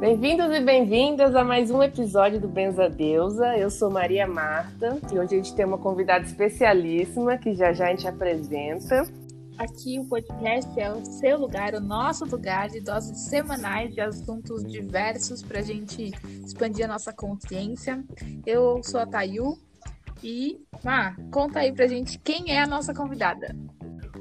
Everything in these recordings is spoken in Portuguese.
Bem-vindos e bem-vindas a mais um episódio do Benza Deusa. Eu sou Maria Marta e hoje a gente tem uma convidada especialíssima que já já a gente apresenta. Aqui o podcast é o seu lugar, o nosso lugar de doses semanais de assuntos diversos para a gente expandir a nossa consciência. Eu sou a Tayu e, Má, conta aí pra gente quem é a nossa convidada.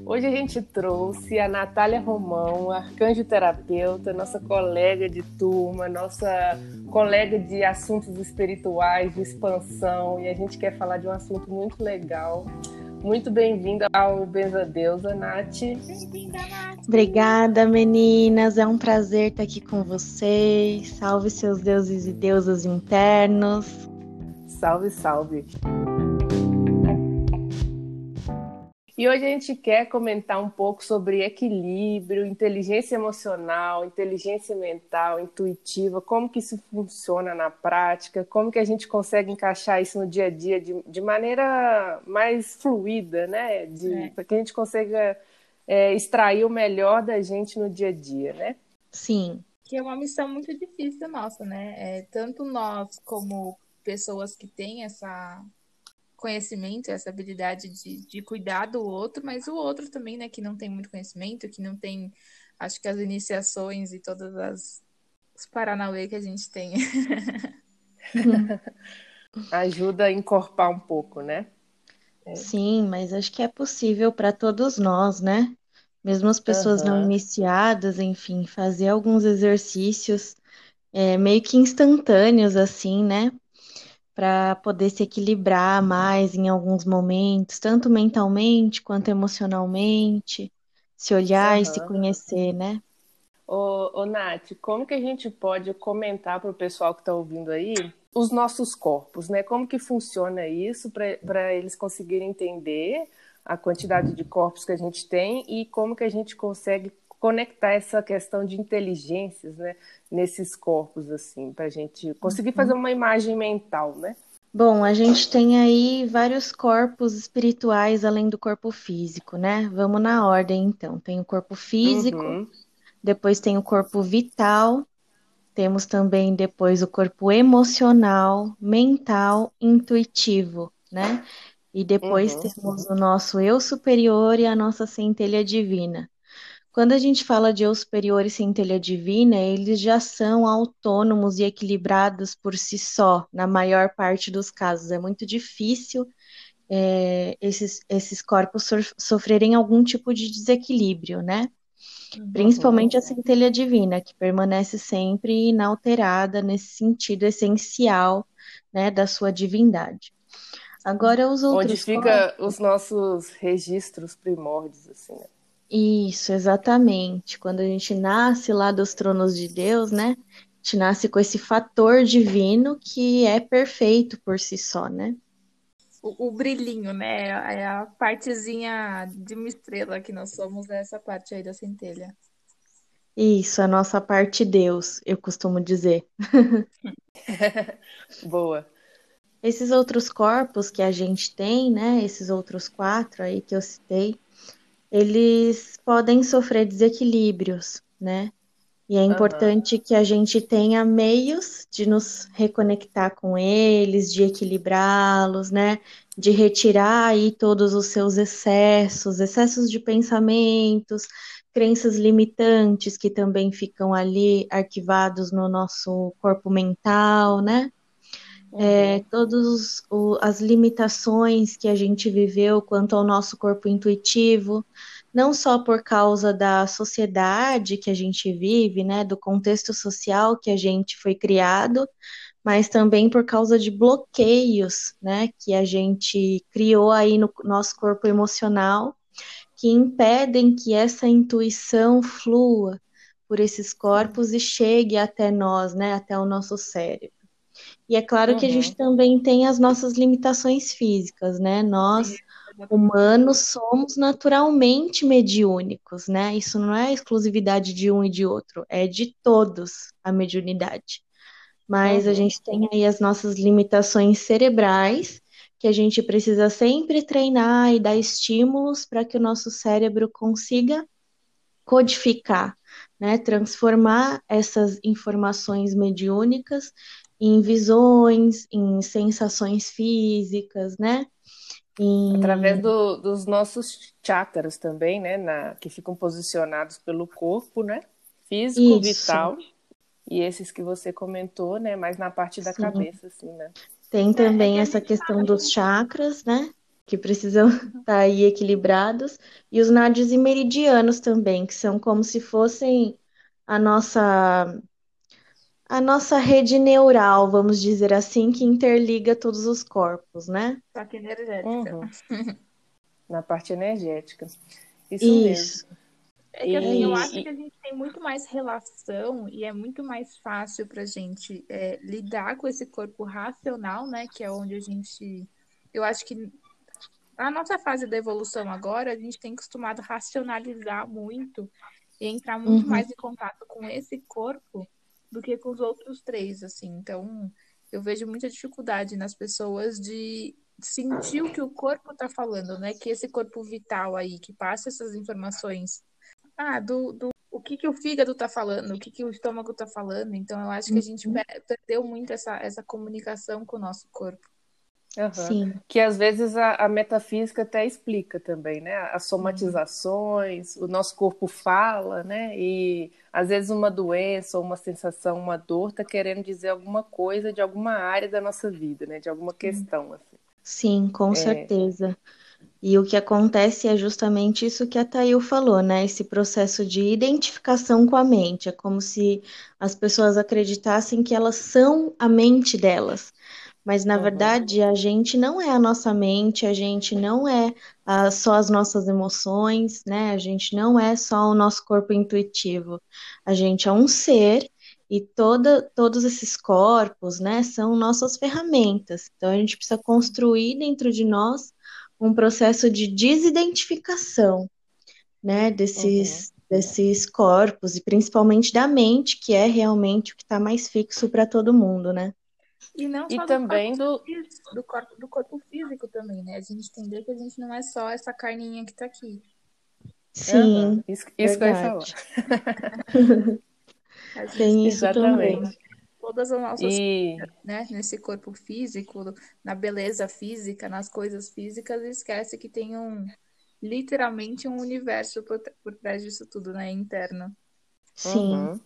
Hoje a gente trouxe a Natália Romão, arcanjo terapeuta, nossa colega de turma, nossa colega de assuntos espirituais, de expansão, e a gente quer falar de um assunto muito legal. Muito bem-vinda ao Benza Deusa, Nath. Bem-vinda, Nath. Obrigada, meninas. É um prazer estar aqui com vocês. Salve seus deuses e deusas internos. Salve, salve. E hoje a gente quer comentar um pouco sobre equilíbrio, inteligência emocional, inteligência mental, intuitiva, como que isso funciona na prática, como que a gente consegue encaixar isso no dia a dia de, de maneira mais fluida, né? É. Para que a gente consiga é, extrair o melhor da gente no dia a dia, né? Sim. Que é uma missão muito difícil nossa, né? É, tanto nós como pessoas que têm essa conhecimento, essa habilidade de, de cuidar do outro, mas o outro também, né, que não tem muito conhecimento, que não tem, acho que as iniciações e todas as os paranauê que a gente tem. Ajuda a encorpar um pouco, né? É. Sim, mas acho que é possível para todos nós, né? Mesmo as pessoas uhum. não iniciadas, enfim, fazer alguns exercícios é, meio que instantâneos, assim, né? Para poder se equilibrar mais em alguns momentos, tanto mentalmente quanto emocionalmente, se olhar uhum. e se conhecer, né? Ô, ô Nath, como que a gente pode comentar para o pessoal que está ouvindo aí os nossos corpos, né? Como que funciona isso para eles conseguirem entender a quantidade de corpos que a gente tem e como que a gente consegue conectar essa questão de inteligências, né, nesses corpos assim, para a gente conseguir fazer uma imagem mental, né? Bom, a gente tem aí vários corpos espirituais além do corpo físico, né? Vamos na ordem então. Tem o corpo físico, uhum. depois tem o corpo vital, temos também depois o corpo emocional, mental, intuitivo, né? E depois uhum. temos o nosso eu superior e a nossa centelha divina. Quando a gente fala de eu superior e centelha divina, eles já são autônomos e equilibrados por si só, na maior parte dos casos. É muito difícil é, esses, esses corpos sofrerem algum tipo de desequilíbrio, né? Uhum. Principalmente a centelha divina, que permanece sempre inalterada nesse sentido essencial né, da sua divindade. Agora os outros. Onde fica corpos... os nossos registros primórdios, assim, né? Isso, exatamente. Quando a gente nasce lá dos tronos de Deus, né? A gente nasce com esse fator divino que é perfeito por si só, né? O, o brilhinho, né? É a partezinha de uma estrela que nós somos nessa parte aí da centelha. Isso, a nossa parte Deus, eu costumo dizer. Boa. Esses outros corpos que a gente tem, né? Esses outros quatro aí que eu citei, eles podem sofrer desequilíbrios, né? E é importante uhum. que a gente tenha meios de nos reconectar com eles, de equilibrá-los, né? De retirar aí todos os seus excessos, excessos de pensamentos, crenças limitantes que também ficam ali arquivados no nosso corpo mental, né? É, todas as limitações que a gente viveu quanto ao nosso corpo intuitivo, não só por causa da sociedade que a gente vive, né, do contexto social que a gente foi criado, mas também por causa de bloqueios, né, que a gente criou aí no nosso corpo emocional, que impedem que essa intuição flua por esses corpos e chegue até nós, né, até o nosso cérebro. E é claro uhum. que a gente uhum. também tem as nossas limitações físicas, né? Nós, humanos, somos naturalmente mediúnicos, né? Isso não é exclusividade de um e de outro, é de todos a mediunidade. Mas uhum. a gente tem aí as nossas limitações cerebrais, que a gente precisa sempre treinar e dar estímulos para que o nosso cérebro consiga codificar, né? Transformar essas informações mediúnicas em visões, em sensações físicas, né? Em... Através do, dos nossos chakras também, né? Na, que ficam posicionados pelo corpo, né? Físico, Isso. vital. E esses que você comentou, né? Mais na parte da Sim. cabeça, assim, né? Tem também é, essa questão dos chakras, né? Que precisam estar tá aí equilibrados. E os nádios e meridianos também, que são como se fossem a nossa a nossa rede neural, vamos dizer assim, que interliga todos os corpos, né? Parte energética. Uhum. Na parte energética. Isso, Isso. mesmo. É que assim, eu acho que a gente tem muito mais relação e é muito mais fácil para a gente é, lidar com esse corpo racional, né? Que é onde a gente. Eu acho que a nossa fase da evolução agora, a gente tem acostumado a racionalizar muito e entrar muito uhum. mais em contato com esse corpo do que com os outros três, assim. Então, eu vejo muita dificuldade nas pessoas de sentir o que o corpo está falando, né? Que esse corpo vital aí, que passa essas informações, ah, do, do o que, que o fígado está falando, o que, que o estômago está falando. Então, eu acho que a gente uhum. perdeu muito essa, essa comunicação com o nosso corpo. Uhum. Sim. Que às vezes a, a, metafísica até explica também, né? As somatizações, uhum. o nosso corpo fala, né? E às vezes uma doença ou uma sensação, uma dor está querendo dizer alguma coisa de alguma área da nossa vida, né? De alguma questão, assim. Sim, com é... certeza. E o que acontece é justamente isso que a Thail falou, né? Esse processo de identificação com a mente. É como se as pessoas acreditassem que elas são a mente delas. Mas, na uhum. verdade, a gente não é a nossa mente, a gente não é uh, só as nossas emoções, né? A gente não é só o nosso corpo intuitivo. A gente é um ser e toda, todos esses corpos, né, são nossas ferramentas. Então, a gente precisa construir dentro de nós um processo de desidentificação, né, desses, uhum. desses corpos e principalmente da mente, que é realmente o que está mais fixo para todo mundo, né? E não só e do também corpo do... Físico, do corpo do corpo físico também, né? A gente entender que a gente não é só essa carninha que tá aqui. Sim. Uhum. Isso, isso que eu ia falar. Tem isso Exatamente. também. Todas as nossas e... né, nesse corpo físico, na beleza física, nas coisas físicas, esquece que tem um literalmente um universo por, por trás disso tudo, né? Interno. Sim. Uhum.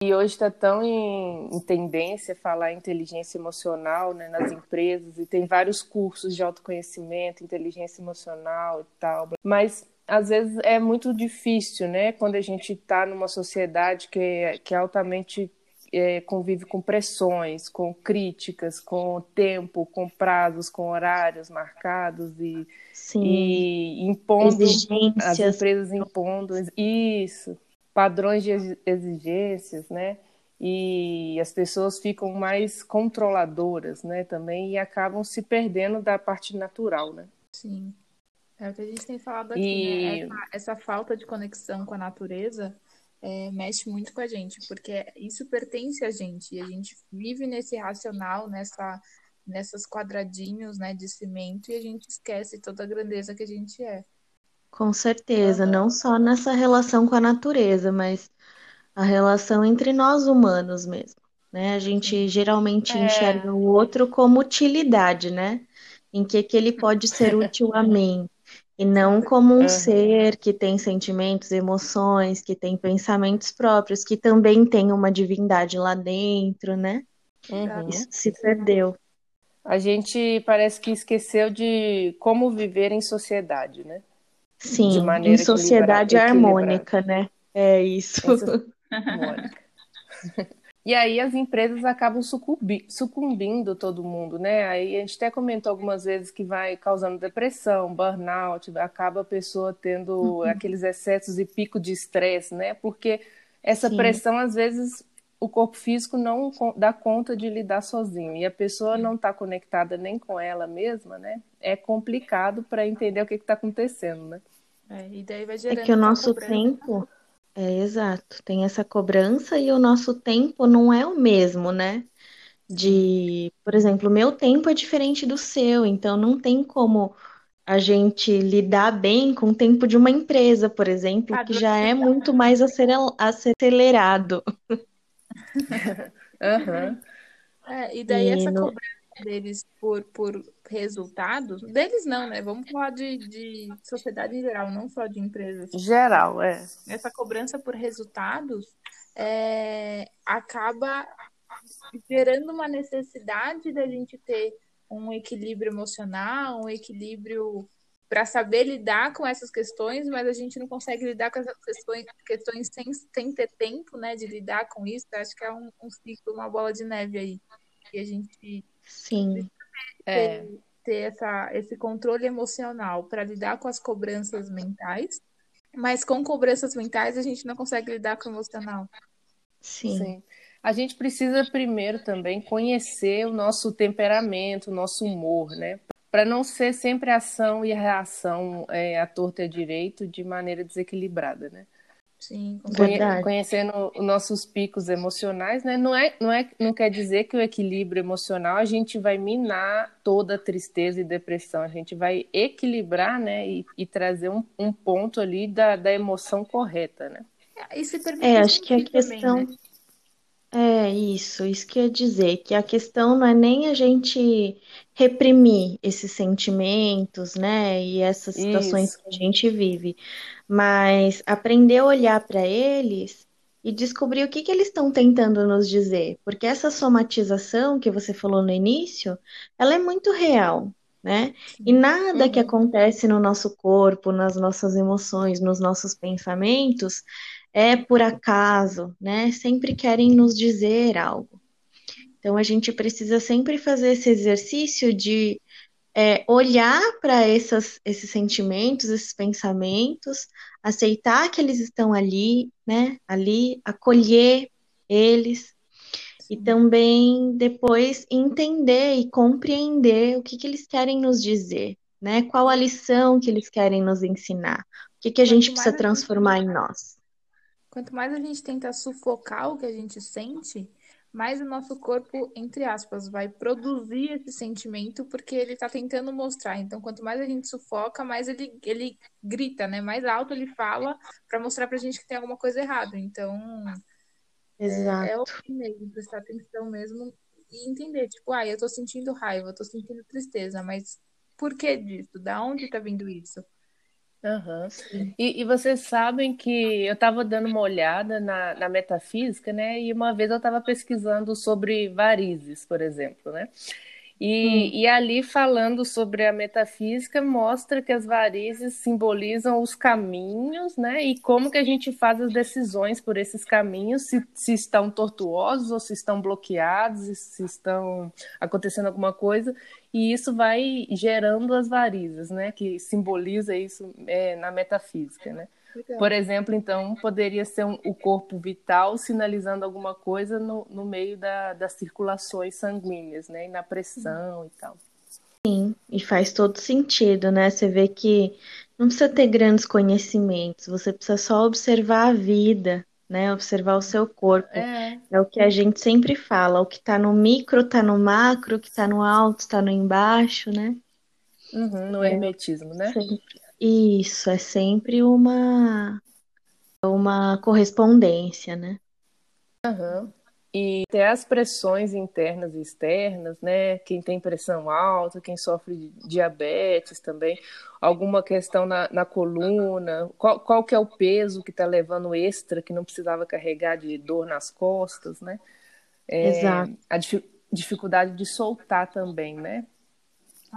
E hoje está tão em, em, tendência falar inteligência emocional né, nas empresas, e tem vários cursos de autoconhecimento, inteligência emocional e tal. Mas às vezes é muito difícil, né? Quando a gente está numa sociedade que que é altamente é, convive com pressões, com críticas, com tempo, com prazos, com horários marcados e, e impondo Exigências. as empresas impondo isso padrões de exigências, né? E as pessoas ficam mais controladoras, né? Também e acabam se perdendo da parte natural, né? Sim. É o que a gente tem falado aqui, e... né? Essa, essa, falta de conexão com a natureza é, mexe muito com a gente, porque isso pertence a gente e a gente vive nesse racional, nessa, nessas quadradinhos, né, de cimento e a gente esquece toda a grandeza que a gente é. Com certeza, não só nessa relação com a natureza, mas a relação entre nós humanos mesmo, né? A gente geralmente É. enxerga o outro como utilidade, né? Em que que ele pode ser útil a mim, e não como um ser que tem sentimentos, emoções, que tem pensamentos próprios, que também tem uma divindade lá dentro, né? Uhum. Isso se perdeu. A gente parece que esqueceu de como viver em sociedade, né? Sim, de maneira em sociedade harmônica, né? É isso. E aí as empresas acabam sucumbindo todo mundo, né? Aí a gente até comentou algumas vezes que vai causando depressão, burnout, acaba a pessoa tendo uhum. aqueles excessos e pico de estresse, né? Porque essa Sim. pressão, às vezes, o corpo físico não dá conta de lidar sozinho e a pessoa não está conectada nem com ela mesma, né? É complicado para entender o que está acontecendo, né? É, e daí vai gerando é que o nosso tempo é exato, tem essa cobrança e o nosso tempo não é o mesmo, né? De, por exemplo, o meu tempo é diferente do seu, então não tem como a gente lidar bem com o tempo de uma empresa, por exemplo, que já é muito mais acelerado. uhum. é, e daí e essa no... cobrança deles por, por resultados, deles não, né? Vamos falar de, de sociedade em geral, não só de empresas. Geral, é. Essa cobrança por resultados é, acaba gerando uma necessidade da gente ter um equilíbrio emocional, um equilíbrio para saber lidar com essas questões, mas a gente não consegue lidar com essas questões, questões sem, sem ter tempo, né, de lidar com isso. Acho que é um, um ciclo, uma bola de neve aí. E a gente Sim. Ter, é. ter essa, esse controle emocional para lidar com as cobranças mentais, mas com cobranças mentais a gente não consegue lidar com o emocional. Sim. Sim a gente precisa primeiro também conhecer o nosso temperamento, o nosso humor, né? Para não ser sempre ação e reação é, à torta e à direito de maneira desequilibrada, né? Sim, com Conhe conhecendo os nossos picos emocionais, né? Não é, não é, não quer dizer que o equilíbrio emocional a gente vai minar toda a tristeza e depressão. A gente vai equilibrar, né? E, e trazer um, um ponto ali da, da emoção correta, né? E se é, acho que a questão também, né? É isso, isso que ia dizer, que a questão não é nem a gente reprimir esses sentimentos, né, e essas situações Isso. que a gente vive, mas aprender a olhar para eles e descobrir o que que eles estão tentando nos dizer, porque essa somatização que você falou no início, ela é muito real, né? E nada que uhum. acontece no nosso corpo, nas nossas emoções, nos nossos pensamentos, é por acaso, né? Sempre querem nos dizer algo. Então a gente precisa sempre fazer esse exercício de é, olhar para esses sentimentos, esses pensamentos, aceitar que eles estão ali, né? Ali, acolher eles e também depois entender e compreender o que, que eles querem nos dizer, né? Qual a lição que eles querem nos ensinar, o que, que a gente precisa transformar em nós. Quanto mais a gente tenta sufocar o que a gente sente, mais o nosso corpo, entre aspas, vai produzir esse sentimento porque ele está tentando mostrar. Então, quanto mais a gente sufoca, mais ele, ele grita, né? Mais alto ele fala para mostrar pra gente que tem alguma coisa errada. Então, Exato. é, é ouvir mesmo, prestar atenção mesmo e entender, tipo, ah, eu tô sentindo raiva, eu tô sentindo tristeza, mas por que disso? Da onde tá vindo isso? Uhum. E, e, vocês sabem que eu estava dando uma olhada na, na, metafísica, né? E uma vez eu estava pesquisando sobre varizes, por exemplo, né? E, hum. e, ali falando sobre a metafísica mostra que as varizes simbolizam os caminhos, né? E como que a gente faz as decisões por esses caminhos, se, se estão tortuosos ou se estão bloqueados, se estão acontecendo alguma coisa e isso vai gerando as varizes, né? Que simboliza isso é, na metafísica, né? Por exemplo, então, poderia ser um, o corpo vital sinalizando alguma coisa no, no meio da, das circulações sanguíneas, né? E na pressão e tal. Sim, e faz todo sentido, né? Você vê que não precisa ter grandes conhecimentos, você precisa só observar a vida, né? Observar o seu corpo. É, é o que a gente sempre fala, o que está no micro está no macro, o que está no alto está no embaixo, né? Uhum, no é, hermetismo, né? Sempre. Isso, é sempre uma, uma correspondência, né? Uhum. E até as pressões internas e externas, né? Quem tem pressão alta, quem sofre de diabetes também, alguma questão na, na coluna, qual, qual que é o peso que está levando extra, que não precisava carregar de dor nas costas, né? É, Exato. A dificuldade de soltar também, né?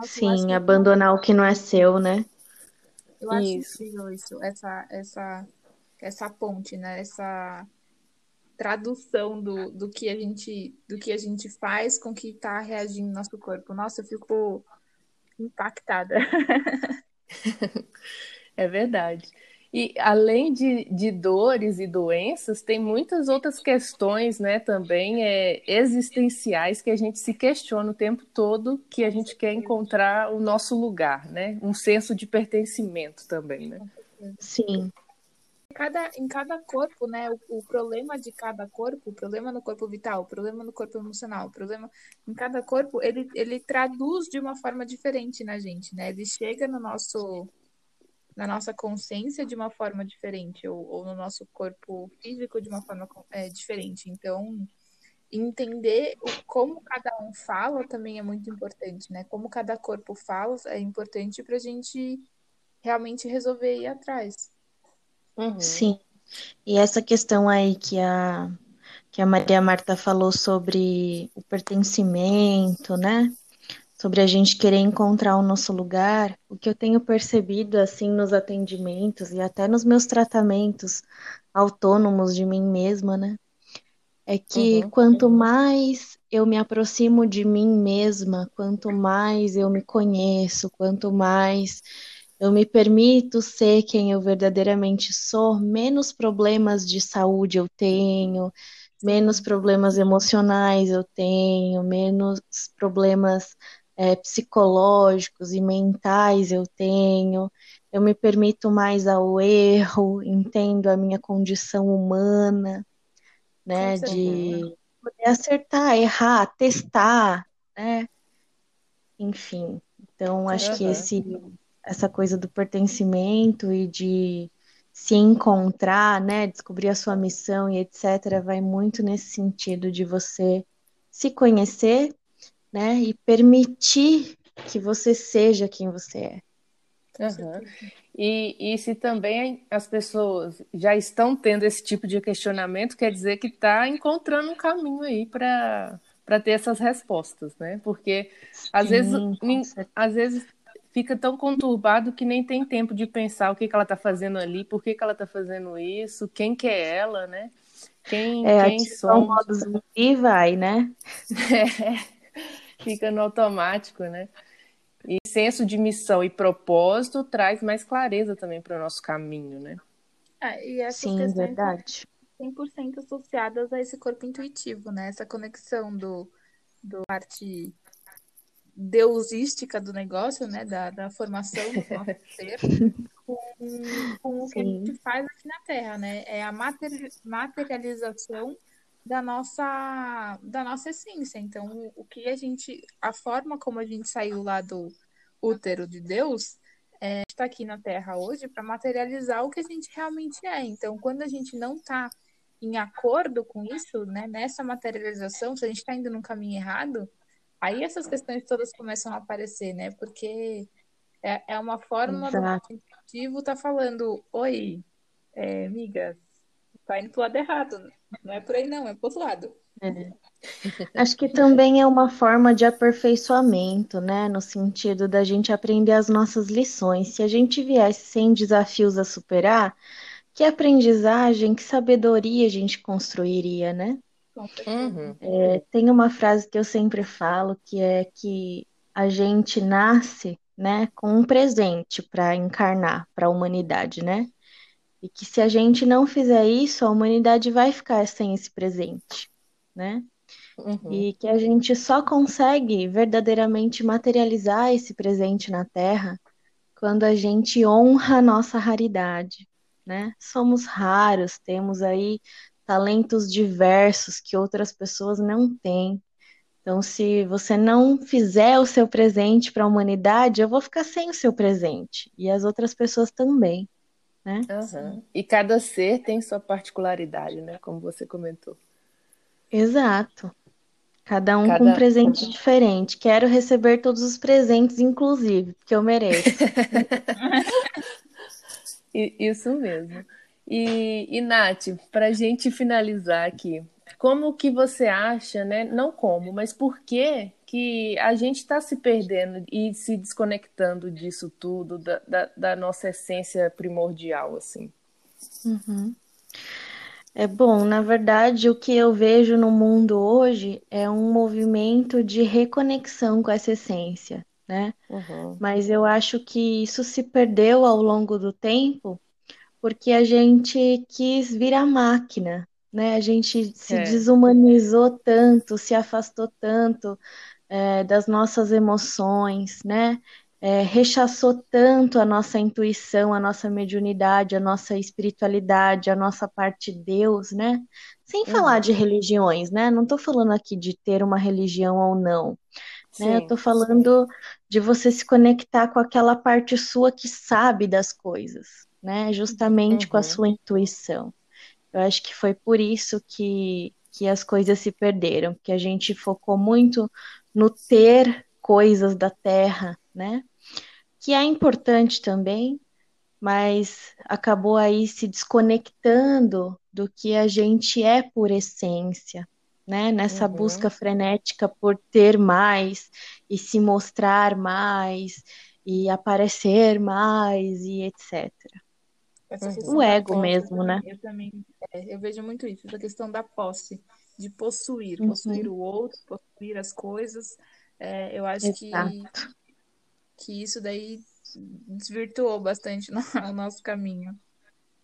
Sim, abandonar o que não é seu, né? Eu acho isso. isso, essa, essa, essa ponte, né? Essa tradução do, do que a gente do que a gente faz com que está reagindo no nosso corpo. Nossa, eu fico impactada. é verdade. E além de, de dores e doenças, tem muitas outras questões, né, também é, existenciais que a gente se questiona o tempo todo, que a gente quer encontrar o nosso lugar, né? Um senso de pertencimento também, né? Sim. cada, em cada corpo, né, o, o, problema de cada corpo, o problema no corpo vital, o problema no corpo emocional, o problema em cada corpo, ele, ele traduz de uma forma diferente na gente, né? Ele chega no nosso na nossa consciência de uma forma diferente ou, ou no nosso corpo físico de uma forma é, diferente. Então, entender o, como cada um fala também é muito importante, né? Como cada corpo fala é importante para a gente realmente resolver ir atrás. Uhum. Sim. E essa questão aí que a, que a Maria Marta falou sobre o pertencimento, né? Sobre a gente querer encontrar o nosso lugar, o que eu tenho percebido assim nos atendimentos e até nos meus tratamentos autônomos de mim mesma, né? É que uhum. quanto mais eu me aproximo de mim mesma, quanto mais eu me conheço, quanto mais eu me permito ser quem eu verdadeiramente sou, menos problemas de saúde eu tenho, menos problemas emocionais eu tenho, menos problemas é, psicológicos e mentais eu tenho. Eu me permito mais ao erro, entendo a minha condição humana, né, de poder acertar, errar, testar, né? Enfim, então acho uhum. que esse essa coisa do pertencimento e de se encontrar, né, descobrir a sua missão e etc, vai muito nesse sentido de você se conhecer, né, e permitir que você seja quem você é. Uhum. E, e se também as pessoas já estão tendo esse tipo de questionamento, quer dizer que está encontrando um caminho aí para ter essas respostas, né? Porque às Sim, vezes, às vezes fica tão conturbado que nem tem tempo de pensar o que, que ela está fazendo ali, por que, que ela está fazendo isso, quem que é ela, né? Quem, é, quem somos. modo e vai, né? É, fica no automático, né? E senso de missão e propósito traz mais clareza também para o nosso caminho, né? É, e essas Sim, questões verdade. 100% associadas a esse corpo intuitivo, né? Essa conexão do, do parte deusística do negócio, né, da, da formação do nosso ser, com, com o que a gente faz aqui na Terra, né? É a materialização da nossa da nossa essência. Então, o que a gente, a forma como a gente saiu lá do útero de Deus, é, está aqui na Terra hoje para materializar o que a gente realmente é. Então, quando a gente não está em acordo com isso, né, nessa materialização, se a gente está indo num caminho errado, Aí essas questões todas começam a aparecer, né? Porque é, é uma forma Exato. do intuitivo tá falando, oi, é, amiga, tá indo pro lado errado. Não é por aí não, é pro outro lado. É. Acho que também é uma forma de aperfeiçoamento, né? No sentido da gente aprender as nossas lições. Se a gente viesse sem desafios a superar, que aprendizagem, que sabedoria a gente construiria, né? Uhum. É, tem uma frase que eu sempre falo que é que a gente nasce, né, com um presente para encarnar para a humanidade, né? E que se a gente não fizer isso, a humanidade vai ficar sem esse presente, né? Uhum. E que a gente só consegue verdadeiramente materializar esse presente na Terra quando a gente honra a nossa raridade, né? Somos raros, temos aí talentos diversos que outras pessoas não têm. Então, se você não fizer o seu presente para a humanidade, eu vou ficar sem o seu presente. E as outras pessoas também. Né? Uhum. E cada ser tem sua particularidade, né? Como você comentou. Exato. Cada um cada... com um presente diferente. Quero receber todos os presentes, inclusive, porque eu mereço. Isso mesmo. E, e Nath, para a gente finalizar aqui, como que você acha, né? Não como, mas por que que a gente está se perdendo e se desconectando disso tudo, da, da, da nossa essência primordial, assim? Uhum. É bom, na verdade, o que eu vejo no mundo hoje é um movimento de reconexão com essa essência, né? Uhum. Mas eu acho que isso se perdeu ao longo do tempo porque a gente quis virar máquina, né? A gente se é. desumanizou tanto, se afastou tanto é, das nossas emoções, né? é, rechaçou tanto a nossa intuição, a nossa mediunidade, a nossa espiritualidade, a nossa parte de Deus, né? Sem falar de uhum. religiões, né? Não estou falando aqui de ter uma religião ou não. Né? Eu estou falando sim. de você se conectar com aquela parte sua que sabe das coisas, né? Justamente uhum. com a uhum. sua intuição. Eu acho que foi por isso que, que as coisas se perderam, porque a gente focou muito no ter coisas da terra, né? que é importante também, mas acabou aí se desconectando do que a gente é por essência, né? Nessa uhum. busca frenética por ter mais e se mostrar mais e aparecer mais e etc. Uhum. O ego posse, mesmo, né? Eu também é, eu vejo muito isso, a questão da posse, de possuir, uhum. possuir o outro, possuir as coisas. É, eu acho Exato. que que isso daí desvirtuou bastante o nosso caminho.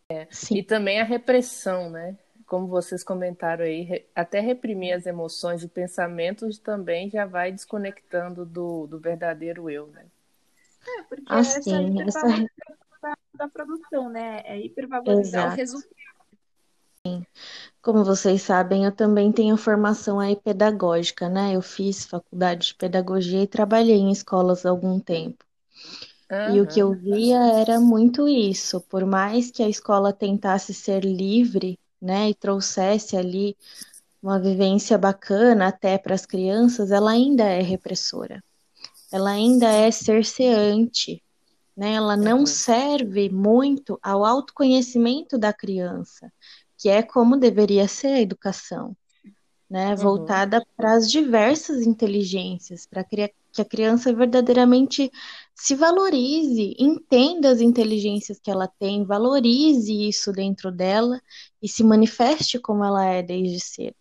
É. E também a repressão, né? Como vocês comentaram aí, até reprimir as emoções e pensamentos também já vai desconectando do, do verdadeiro eu, né? É, porque assim, essa, essa... Da, produção, né? É hipervalorizar Exato. o resultado. Como vocês sabem, eu também tenho formação aí pedagógica, né? Eu fiz faculdade de pedagogia e trabalhei em escolas há algum tempo. Uhum. E o que eu via era muito isso. Por mais que a escola tentasse ser livre, né, e trouxesse ali uma vivência bacana até para as crianças, ela ainda é repressora. Ela ainda é cerceante, né? Ela não serve muito ao autoconhecimento da criança que é como deveria ser a educação, né? Uhum. Voltada para as diversas inteligências, para que a criança verdadeiramente se valorize, entenda as inteligências que ela tem, valorize isso dentro dela e se manifeste como ela é desde cedo.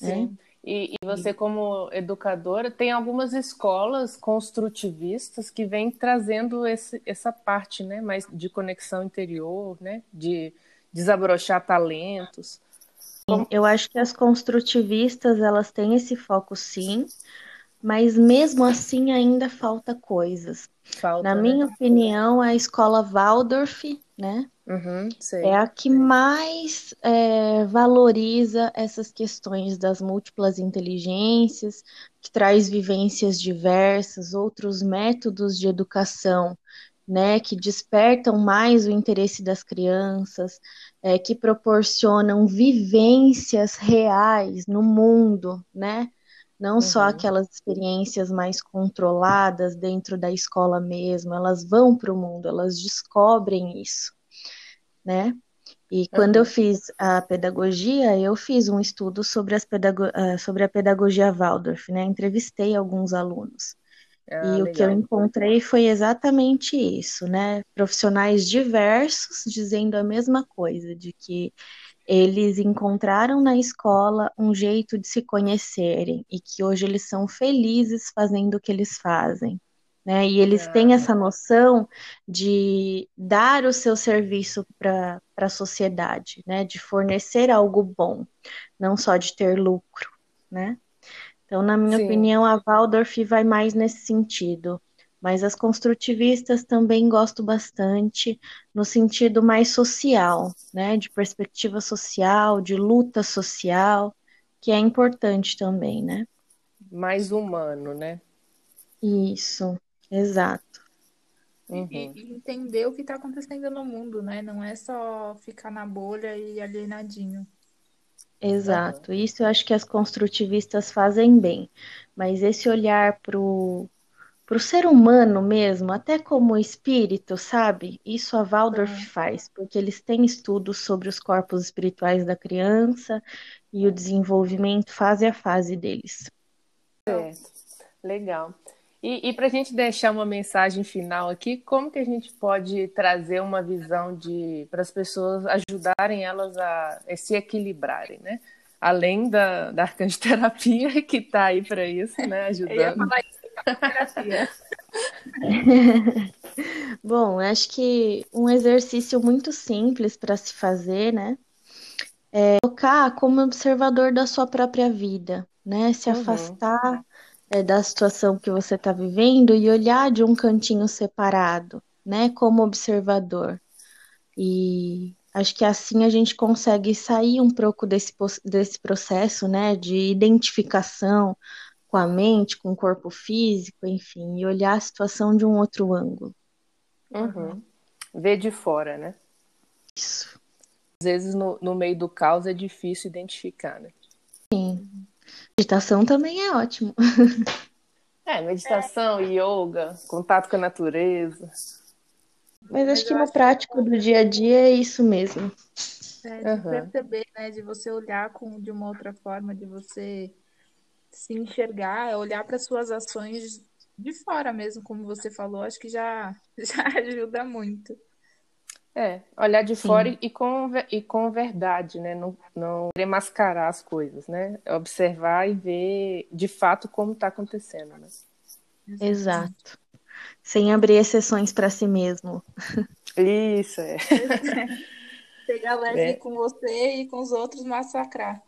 Né? Sim. Né? E, e, você, como educadora, tem algumas escolas construtivistas que vêm trazendo esse, essa parte, né, mais de conexão interior, né, de desabrochar talentos. Eu acho que as construtivistas elas têm esse foco sim, mas mesmo assim ainda falta coisas. Falta, Na né? minha opinião, a escola Waldorf, né, uhum, é a que mais é, valoriza essas questões das múltiplas inteligências, que traz vivências diversas, outros métodos de educação né, que despertam mais o interesse das crianças, é, que proporcionam vivências reais no mundo, né? Não uhum. só aquelas experiências mais controladas dentro da escola mesmo, elas vão para o mundo, elas descobrem isso, né? E quando uhum. eu fiz a pedagogia, eu fiz um estudo sobre, as pedago ah, sobre a pedagogia Waldorf, né? Entrevistei alguns alunos. Ah, e legal. o que eu encontrei foi exatamente isso, né? Profissionais diversos dizendo a mesma coisa, de que eles encontraram na escola um jeito de se conhecerem e que hoje eles são felizes fazendo o que eles fazem. Né? E eles têm ah. essa noção de dar o seu serviço para a sociedade, né? de fornecer algo bom, não só de ter lucro. Né? Então, na minha Sim. opinião, a Waldorf vai mais nesse sentido. Mas as construtivistas também gosto bastante no sentido mais social, né? De perspectiva social, de luta social, que é importante também, né? Mais humano, né? Isso, exato. Uhum. E, entender o que está acontecendo no mundo, né? Não é só ficar na bolha e alienadinho. Exato, isso eu acho que as construtivistas fazem bem, mas esse olhar para o ser humano mesmo, até como espírito, sabe? Isso a Waldorf é. faz, porque eles têm estudos sobre os corpos espirituais da criança e o desenvolvimento fase a fase deles. É, legal. E, e para a gente deixar uma mensagem final aqui, como que a gente pode trazer uma visão de para as pessoas ajudarem elas a, a, se equilibrarem, né? Além da, da arcanjoterapia que está aí para isso, né? Ajudando. Eu ia falar isso, terapia. Bom, acho que um exercício muito simples para se fazer, né? É tocar como observador da sua própria vida, né? Se uhum. afastar é, da situação que você está vivendo e olhar de um cantinho separado, né, como observador. E acho que assim a gente consegue sair um pouco desse, desse processo, né, de identificação com a mente, com o corpo físico, enfim, e olhar a situação de um outro ângulo. Uhum. Ver de fora, né? Isso. Às vezes no, no meio do caos é difícil identificar, né? Sim. Meditação também é ótimo. É, meditação, é. yoga, contato com a natureza. Mas acho que no prático do dia a dia é isso mesmo. É, de uhum. perceber, né? De você olhar com, de uma outra forma, de você se enxergar, olhar para suas ações de fora mesmo, como você falou, acho que já, já ajuda muito. É, olhar de Sim. fora e com, e com verdade, né? Não, não querer mascarar as coisas, né? Observar e ver de fato como está acontecendo, né? Exato. Sem abrir exceções para si mesmo. Isso, é. Pegar leve é. com você e com os outros massacrar.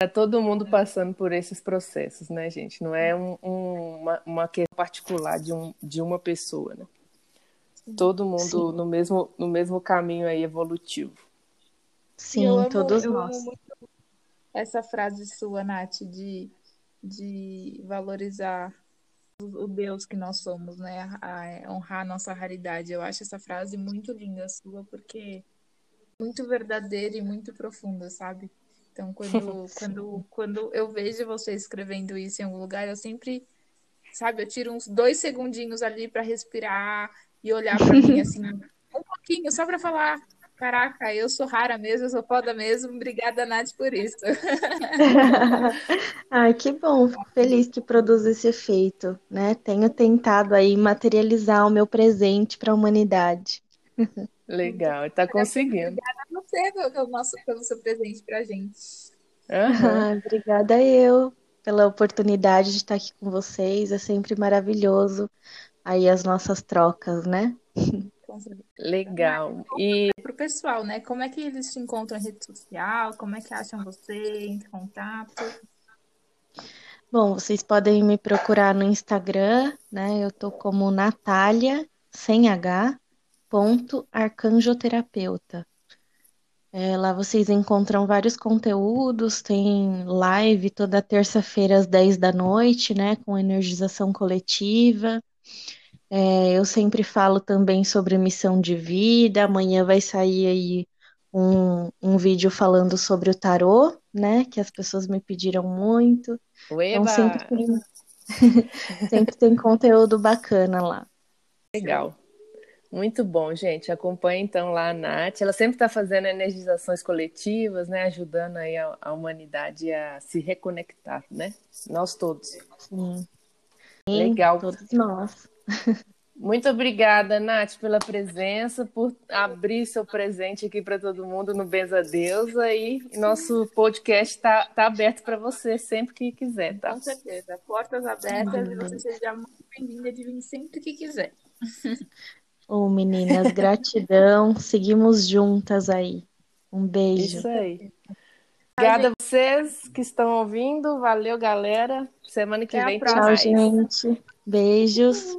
É todo mundo passando por esses processos, né, gente? Não é um, um, uma, uma questão particular de, um, de uma pessoa, né? Todo mundo no mesmo, no mesmo caminho aí evolutivo. Sim, amo, todos nós. essa frase sua, Nath, de, de valorizar o Deus que nós somos, né? A, a honrar a nossa raridade. Eu acho essa frase muito linda sua, porque muito verdadeira e muito profunda, sabe? Então, quando, quando, quando eu vejo você escrevendo isso em algum lugar, eu sempre, sabe, eu tiro uns dois segundinhos ali para respirar e olhar para mim assim, um pouquinho, só para falar. Caraca, eu sou rara mesmo, eu sou foda mesmo. Obrigada, Nath, por isso. Ai, que bom, fico feliz que produz esse efeito, né? Tenho tentado aí materializar o meu presente para a humanidade. Legal, está conseguindo. Obrigada a você pelo, nosso, pelo seu presente para a gente. Uhum. obrigada eu pela oportunidade de estar aqui com vocês. É sempre maravilhoso aí as nossas trocas, né? Legal. E para o pessoal, né? Como é que eles te encontram em rede social? Como é que acham você? Entre em contato? Bom, vocês podem me procurar no Instagram, né? Eu tô como Natália, sem H, ponto arcanjoterapeuta. É, lá vocês encontram vários conteúdos, tem live toda terça-feira às 10 da noite, né, com energização coletiva. É, eu sempre falo também sobre missão de vida. Amanhã vai sair aí um, um vídeo falando sobre o tarô, né, que as pessoas me pediram muito. Ueba! Então sempre tem, sempre tem conteúdo bacana lá. Legal. Muito bom, gente. Acompanhe então lá a Nath. Ela sempre está fazendo energizações coletivas, né? Ajudando aí a, a, humanidade a se reconectar, né? Nós todos. Sim. Legal. Todos nós. Muito obrigada, Nath, pela presença, por abrir seu presente aqui para todo mundo no Benza Deusa. E nosso podcast está tá aberto para você sempre que quiser, tá? Com certeza. Portas abertas e você seja muito bem-vinda de vir sempre que quiser. Ô, oh, meninas, gratidão. Seguimos juntas aí. Um beijo. Isso aí. Obrigada a vocês que estão ouvindo. Valeu, galera. Semana que Até vem. Tchau, gente. Beijos.